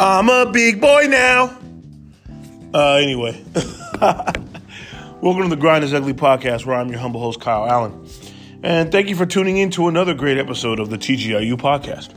I'm a big boy now. Uh, anyway, welcome to the Grind is Ugly podcast, where I'm your humble host, Kyle Allen. And thank you for tuning in to another great episode of the TGIU podcast.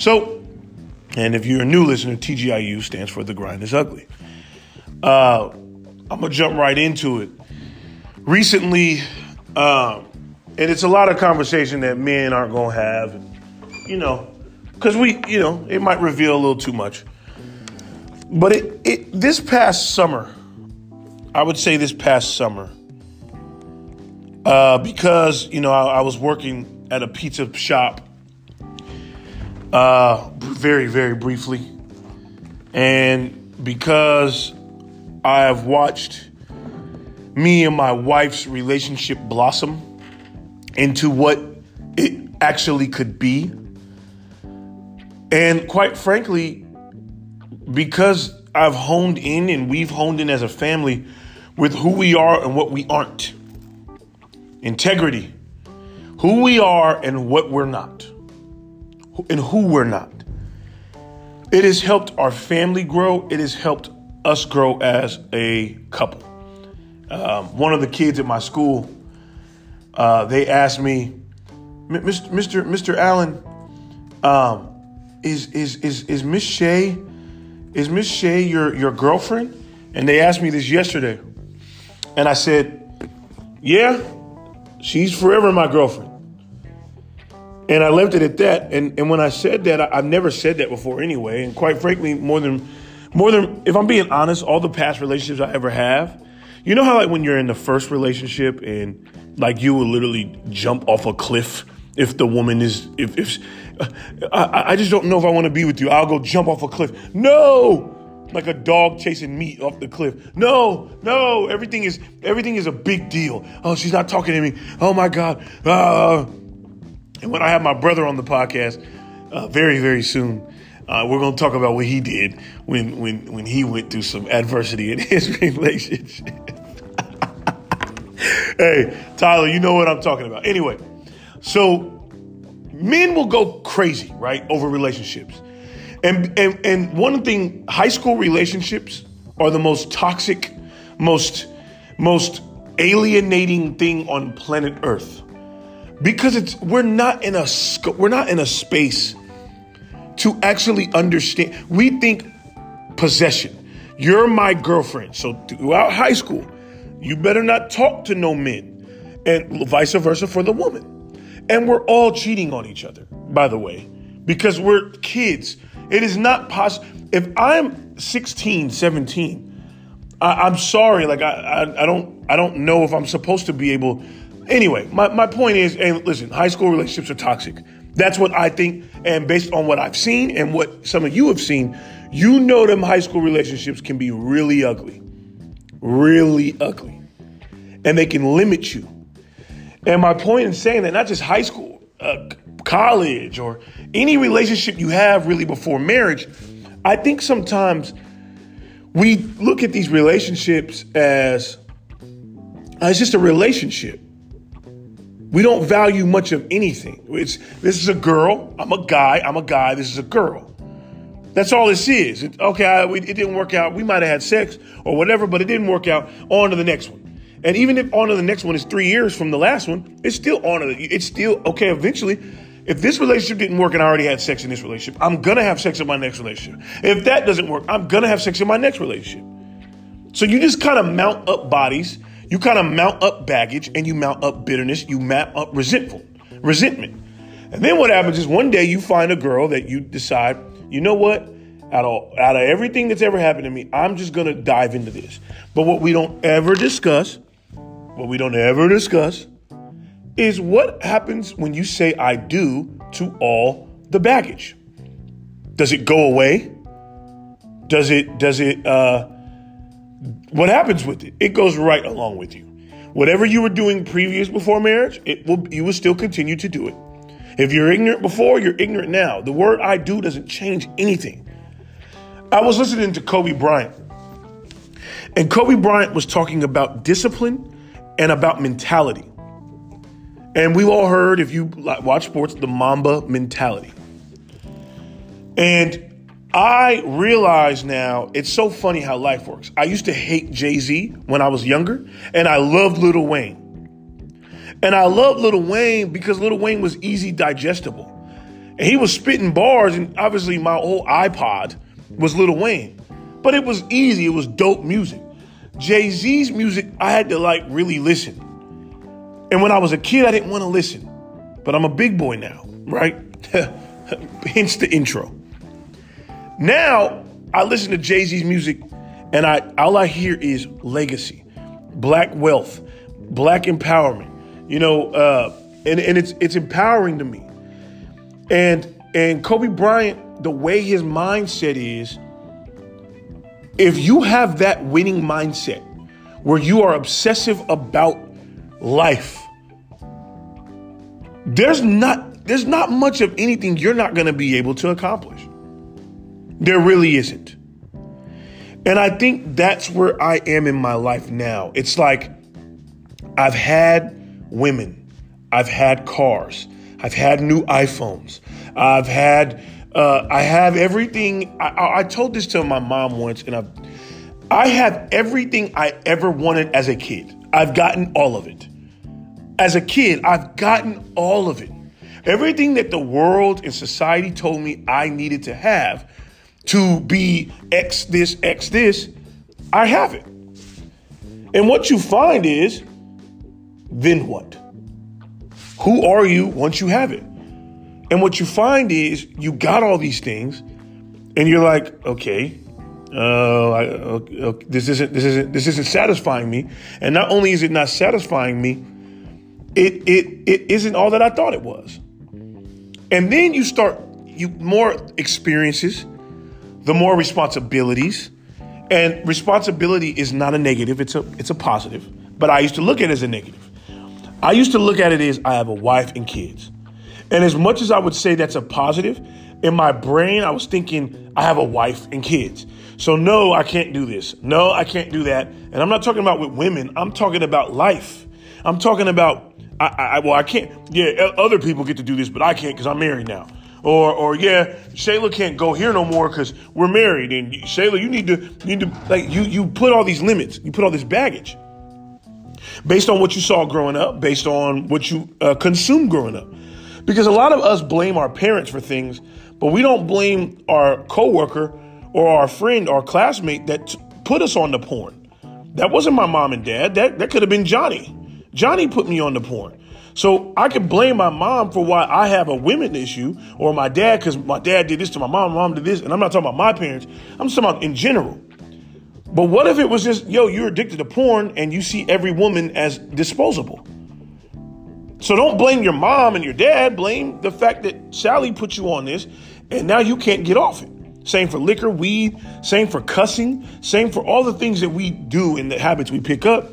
So, and if you're a new listener, TGIU stands for The Grind is Ugly. Uh, I'm going to jump right into it. Recently, um, and it's a lot of conversation that men aren't going to have, and, you know, because we, you know, it might reveal a little too much. But it, it this past summer, I would say this past summer, uh, because you know I, I, was working at a pizza shop, uh, very very briefly, and because I have watched me and my wife's relationship blossom into what it actually could be, and quite frankly, because I've honed in and we've honed in as a family with who we are and what we aren't. Integrity, who we are and what we're not, and who we're not. It has helped our family grow. It has helped us grow as a couple. Um, one of the kids at my school, uh, they asked me, Mr. Mr. Mr. Allen, um, is is is is Miss Shay? Is Miss Shay your, your girlfriend? And they asked me this yesterday. And I said, Yeah, she's forever my girlfriend. And I left it at that. And, and when I said that, I, have never said that before anyway. And quite frankly, more than, more than, if I'm being honest, all the past relationships I ever have, you know how like when you're in the first relationship and like you will literally jump off a cliff if the woman is, if, if, I, I just don't know if I want to be with you. I'll go jump off a cliff. No! Like a dog chasing meat off the cliff. No, no, everything is everything is a big deal. Oh, she's not talking to me. Oh my God. Uh, and when I have my brother on the podcast, uh, very, very soon, uh, we're going to talk about what he did when when when he went through some adversity in his relationship. hey, Tyler, you know what I'm talking about. Anyway, so men will go crazy, right, over relationships. And, and, and one thing, high school relationships are the most toxic, most, most alienating thing on planet Earth. Because it's, we're not in a, we're not in a space to actually understand. We think possession. You're my girlfriend. So throughout high school, you better not talk to no men. And vice versa for the woman. And we're all cheating on each other, by the way, because we're kids. It is not possible. If I'm 16, 17, I, am sorry. Like I, I, I, don't, I don't know if I'm supposed to be able. Anyway, my, my point is, and listen, high school relationships are toxic. That's what I think, and based on what I've seen and what some of you have seen, you know them high school relationships can be really ugly, really ugly, and they can limit you and my point in saying that, not just high school, uh, college, or any relationship you have really before marriage, I think sometimes we look at these relationships as uh, it's just a relationship. We don't value much of anything. It's this is a girl. I'm a guy. I'm a guy. This is a girl. That's all this is. It, okay, I, it didn't work out. We might have had sex or whatever, but it didn't work out. On to the next one. And even if on to the next one is three years from the last one, it's still the, it's still okay. Eventually, if this relationship didn't work and I already had sex in this relationship, I'm gonna have sex in my next relationship. If that doesn't work, I'm gonna have sex in my next relationship. So you just kind of mount up bodies, you kind of mount up baggage, and you mount up bitterness, you mount up resentful, resentment. And then what happens is one day you find a girl that you decide, you know what? Out of, out of everything that's ever happened to me, I'm just gonna dive into this. But what we don't ever discuss what we don't ever discuss is what happens when you say I do to all the baggage. Does it go away? Does it, does it, uh, what happens with it? It goes right along with you. Whatever you were doing previous before marriage, it will, you will still continue to do it. If you're ignorant before, you're ignorant now. The word I do doesn't change anything. I was listening to Kobe Bryant, and Kobe Bryant was talking about discipline and about mentality. And we've all heard, if you watch sports, the Mamba mentality. And I realize now it's so funny how life works. I used to hate Jay Z when I was younger, and I loved Lil Wayne. And I loved Lil Wayne because Lil Wayne was easy digestible. And he was spitting bars, and obviously my whole iPod was Lil Wayne. But it was easy, it was dope music. Jay Z's music, I had to like really listen. And when I was a kid, I didn't want to listen. But I'm a big boy now, right? Hence the intro. Now I listen to Jay Z's music, and I all I hear is legacy, black wealth, black empowerment. You know, uh, and and it's it's empowering to me. And and Kobe Bryant, the way his mindset is, if you have that winning mindset where you are obsessive about life, there's not there's not much of anything you're not going to be able to accomplish. There really isn't. And I think that's where I am in my life now. It's like I've had women, I've had cars, I've had new iPhones, I've had, uh, I have everything. I, I told this to my mom once, and I, I have everything I ever wanted as a kid. I've gotten all of it. As a kid, I've gotten all of it. Everything that the world and society told me I needed to have to be X this, X this, I have it. And what you find is, then what? Who are you once you have it? And what you find is you got all these things, and you're like, okay, uh, I, this isn't this isn't this isn't satisfying me. And not only is it not satisfying me, it it it isn't all that I thought it was. And then you start you more experiences, the more responsibilities. And responsibility is not a negative, it's a it's a positive. But I used to look at it as a negative. I used to look at it as I have a wife and kids. And as much as I would say that's a positive, in my brain I was thinking I have a wife and kids. So no, I can't do this. No, I can't do that. And I'm not talking about with women. I'm talking about life. I'm talking about I, I well, I can't. Yeah, other people get to do this, but I can't because I'm married now. Or, or yeah, Shayla can't go here no more because we're married. And Shayla, you need to, you need to, like, you, you put all these limits, you put all this baggage based on what you saw growing up, based on what you uh, consumed growing up. Because a lot of us blame our parents for things, but we don't blame our coworker or our friend or classmate that put us on the porn. That wasn't my mom and dad. That that could have been Johnny. Johnny put me on the porn. So I can blame my mom for why I have a women issue or my dad because my dad did this to my mom, mom did this. And I'm not talking about my parents. I'm talking about in general. But what if it was just, yo, you're addicted to porn and you see every woman as disposable? So don't blame your mom and your dad. Blame the fact that Sally put you on this and now you can't get off it. Same for liquor, weed, same for cussing, same for all the things that we do and the habits we pick up.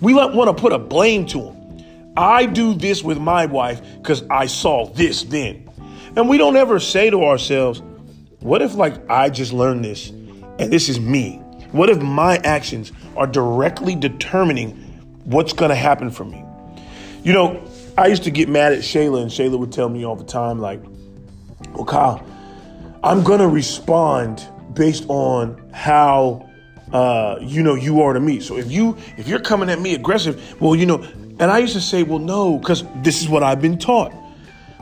We want to put a blame to them. I do this with my wife because I saw this then. And we don't ever say to ourselves, what if like I just learned this and this is me? What if my actions are directly determining what's going to happen for me? You know, I used to get mad at Shayla, and Shayla would tell me all the time, like, well, Kyle, I'm going to respond based on how uh, you know you are to me. So if you if you're coming at me aggressive, well, you know, and I used to say, well, no, because this is what I've been taught.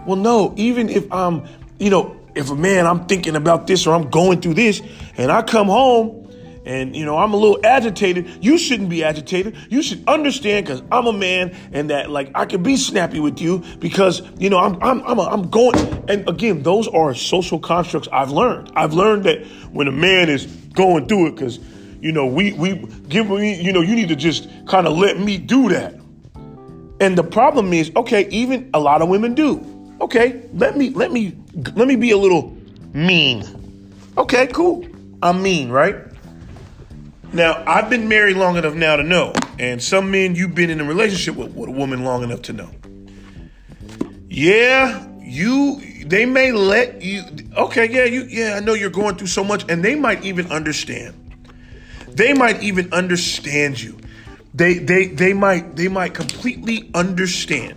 Well, no, even if I'm, you know, if a man I'm thinking about this or I'm going through this, and I come home and you know I'm a little agitated. You shouldn't be agitated. You should understand because I'm a man, and that like I can be snappy with you because you know I'm I'm I'm, a, I'm going. And again, those are social constructs I've learned. I've learned that when a man is going through it, because you know we we give me you know you need to just kind of let me do that. And the problem is, okay, even a lot of women do. Okay, let me let me let me be a little mean. Okay, cool. I'm mean, right? Now, I've been married long enough now to know, and some men you've been in a relationship with, with a woman long enough to know. Yeah, you they may let you okay, yeah, you yeah, I know you're going through so much and they might even understand. They might even understand you. They they they might they might completely understand.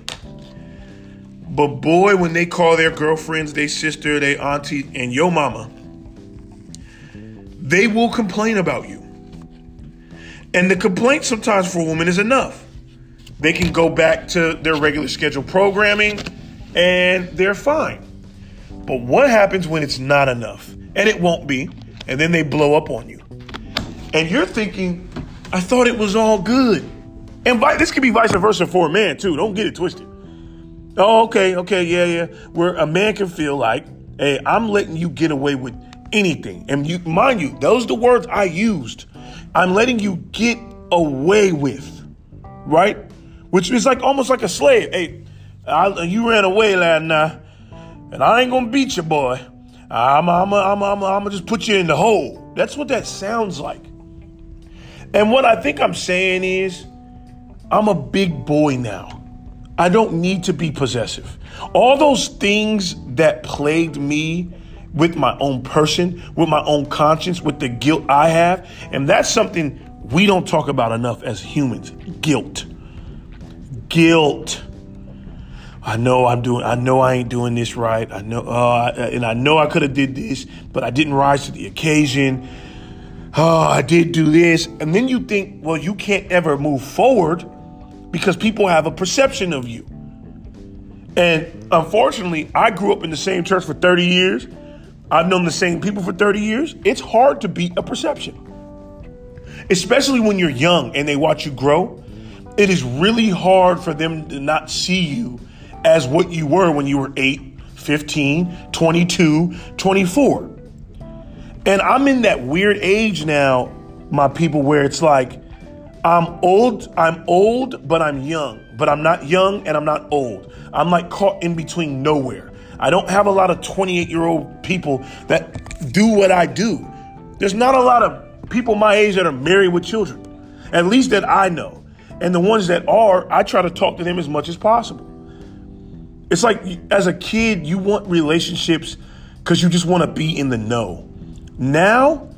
But boy, when they call their girlfriends, their sister, their auntie, and your mama, they will complain about you. And the complaint sometimes for women is enough. They can go back to their regular scheduled programming and they're fine. But what happens when it's not enough? And it won't be. And then they blow up on you. And you're thinking, I thought it was all good. And this could be vice versa for a man too. Don't get it twisted. Oh, okay, okay, yeah, yeah. Where a man can feel like, hey, I'm letting you get away with anything. And you mind you, those are the words I used. I'm letting you get away with, right? Which is like almost like a slave. Hey, I, you ran away last night, and I ain't gonna beat you, boy. I'm, I'm, I'm, I'm, I'm gonna just put you in the hole. That's what that sounds like. And what I think I'm saying is, I'm a big boy now. I don't need to be possessive. All those things that plagued me with my own person, with my own conscience, with the guilt I have. And that's something we don't talk about enough as humans guilt. Guilt. I know I'm doing. I know I ain't doing this right. I know, uh, and I know I could have did this, but I didn't rise to the occasion. Oh, I did do this, and then you think, well, you can't ever move forward because people have a perception of you. And unfortunately, I grew up in the same church for 30 years. I've known the same people for 30 years. It's hard to beat a perception, especially when you're young and they watch you grow. It is really hard for them to not see you as what you were when you were 8, 15, 22, 24. And I'm in that weird age now, my people, where it's like, I'm old, I'm old, but I'm young. But I'm not young and I'm not old. I'm like caught in between nowhere. I don't have a lot of 28 year old people that do what I do. There's not a lot of people my age that are married with children, at least that I know. And the ones that are, I try to talk to them as much as possible. It's like as a kid, you want relationships because you just want to be in the know. Now,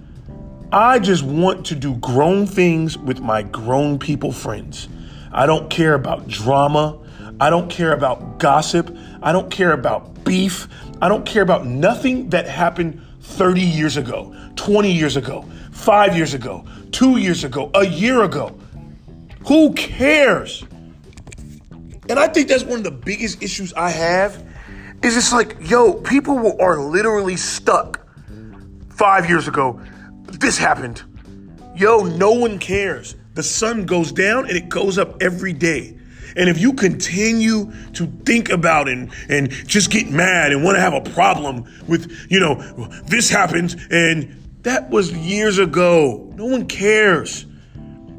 I just want to do grown things with my grown people friends. I don't care about drama. I don't care about gossip. I don't care about beef. I don't care about nothing that happened 30 years ago, 20 years ago, five years ago, two years ago, a year ago. Who cares? And I think that's one of the biggest issues I have is it's like, yo, people are literally stuck five years ago. This happened. Yo, no one cares. The sun goes down and it goes up every day. And if you continue to think about and, and just get mad and want to have a problem with, you know, this happened and that was years ago. No one cares.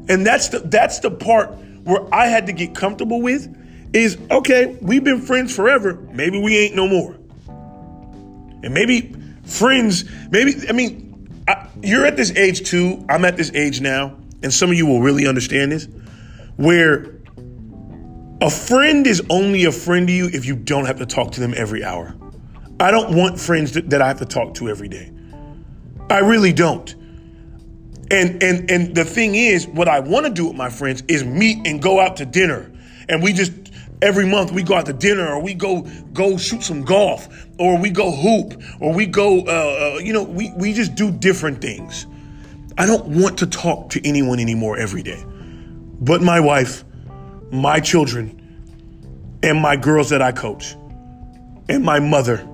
And that's the that's the part where I had to get comfortable with is okay, we've been friends forever. Maybe we ain't no more. And maybe friends, maybe I mean, I, you're at this age too. I'm at this age now, and some of you will really understand this, where a friend is only a friend to you if you don't have to talk to them every hour. I don't want friends that, I have to talk to every day. I really don't. And and and the thing is, what I want to do with my friends is meet and go out to dinner. And we just every month we go out to dinner or we go go shoot some golf or we go hoop or we go uh, uh, you know we, we just do different things i don't want to talk to anyone anymore every day but my wife my children and my girls that I coach and my mother.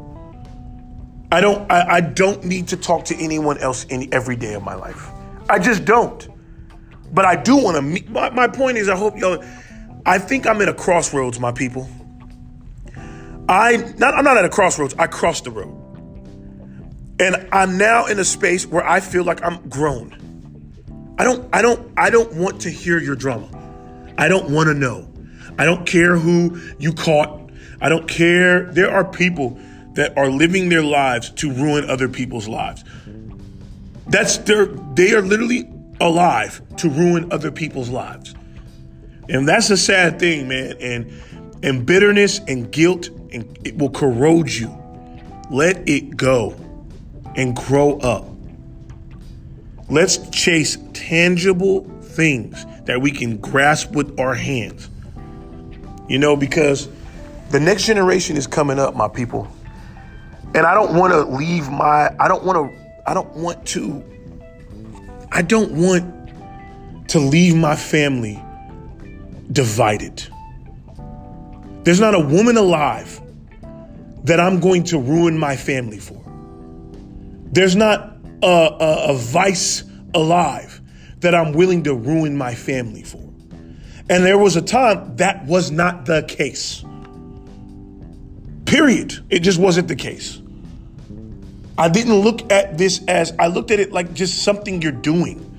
I don't I, I don't need to talk to anyone else in every day of my life. I just don't. But I do want to meet my, my point is I hope y'all I think I'm at a crossroads, my people. I not I'm not at a crossroads, I crossed the road. And I'm now in a space where I feel like I'm grown. I don't I don't I don't want to hear your drama. I don't want to know. I don't care who you caught. I don't care. There are people that are living their lives to ruin other people's lives. That's their they are literally alive to ruin other people's lives. And that's a sad thing, man. And and bitterness and guilt and it will corrode you. Let it go and grow up. Let's chase tangible things that we can grasp with our hands. You know, because the next generation is coming up, my people. And I don't want to leave my I don't want to I don't want to I don't want to leave my family divided. There's not a woman alive that I'm going to ruin my family for. There's not a, a, a vice alive that I'm willing to ruin my family for. And there was a time that was not the case. Period. It just wasn't the case. I didn't look at this as I looked at it like just something you're doing.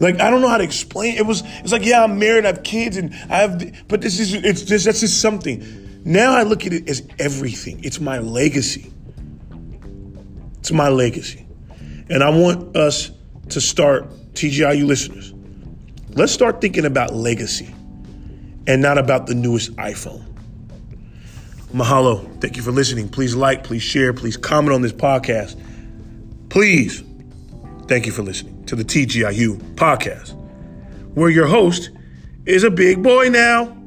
Like I don't know how to explain. It was it's like yeah, I'm married, I have kids, and I have. But this is it's just that's just something. Now I look at it as everything. It's my legacy. It's my legacy, and I want us to start TGIU listeners. Let's start thinking about legacy, and not about the newest iPhone. Mahalo. Thank you for listening. Please like, please share, please comment on this podcast. Please, thank you for listening to the TGIU podcast, where your host is a big boy now.